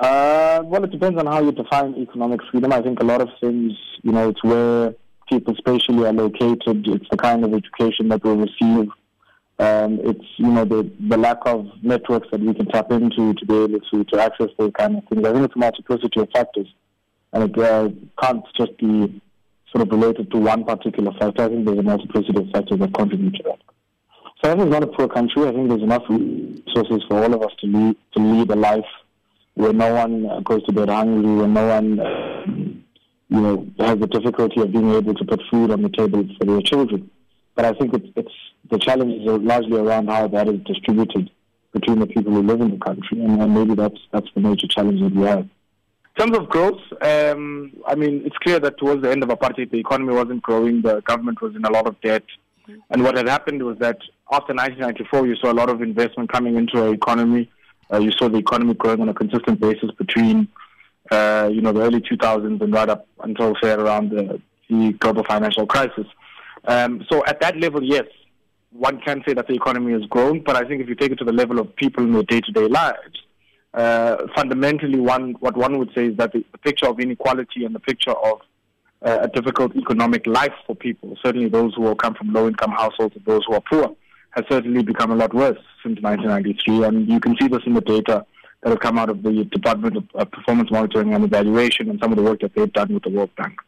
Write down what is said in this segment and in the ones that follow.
Uh, well, it depends on how you define economic freedom. I think a lot of things, you know, it's where people spatially are located. It's the kind of education that we receive. Um, it's, you know, the, the lack of networks that we can tap into to be able to, to access those kind of things. I think it's a multiplicity of factors. And it uh, can't just be sort of related to one particular factor. I think there's a multiplicity of factors that contribute to that. So I think it's not a poor country. I think there's enough resources for all of us to lead, to lead a life where no one goes to bed hungry, where no one, um, you know, has the difficulty of being able to put food on the table for their children. But I think it's, it's the challenge is largely around how that is distributed between the people who live in the country, and, and maybe that's that's the major challenge that we have. In terms of growth, um, I mean, it's clear that towards the end of apartheid, the economy wasn't growing. The government was in a lot of debt. And what had happened was that after 1994, you saw a lot of investment coming into our economy. Uh, you saw the economy growing on a consistent basis between, uh, you know, the early 2000s and right up until, say, around the, the global financial crisis. Um, so at that level, yes, one can say that the economy has grown. But I think if you take it to the level of people in their day-to-day lives, uh, fundamentally, one what one would say is that the, picture of inequality and the picture of uh, a difficult economic life for people, certainly those who come from low-income households and those who are poor, has certainly become a lot worse since 1993. And you can see this in the data that have come out of the Department of uh, Performance Monitoring and Evaluation and some of the work that they've done with the World Bank.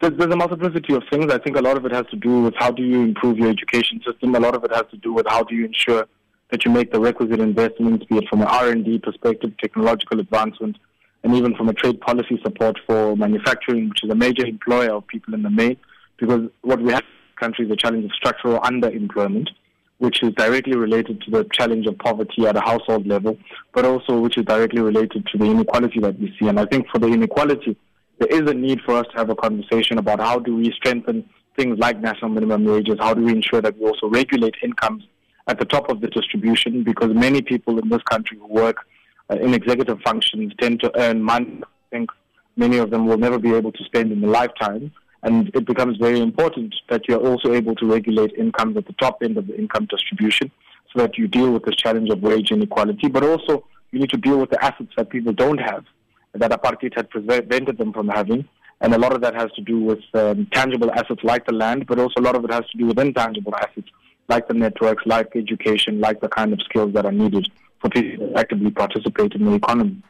There's, there's a multiplicity of things. I think a lot of it has to do with how do you improve your education system. A lot of it has to do with how do you ensure that you make the requisite investments, be it from an R&D perspective, technological advancement, and even from a trade policy support for manufacturing, which is a major employer of people in the main. Because what we have in the country is a challenge of structural underemployment, which is directly related to the challenge of poverty at a household level, but also which is directly related to the inequality that we see. And I think for the inequality, there is a need for us to have a conversation about how do we strengthen things like national minimum wages, how do we ensure that we also regulate incomes at the top of the distribution because many people in this country who work uh, in executive functions tend to earn money. I think many of them will never be able to spend in a lifetime. And it becomes very important that you're also able to regulate incomes at the top end of the income distribution so that you deal with this challenge of wage inequality, but also you need to deal with the assets that people don't have, that apartheid had prevented them from having. And a lot of that has to do with um, tangible assets like the land, but also a lot of it has to do with intangible assets like the networks, like education, like the kind of skills that are needed for people to actively participate in the economy.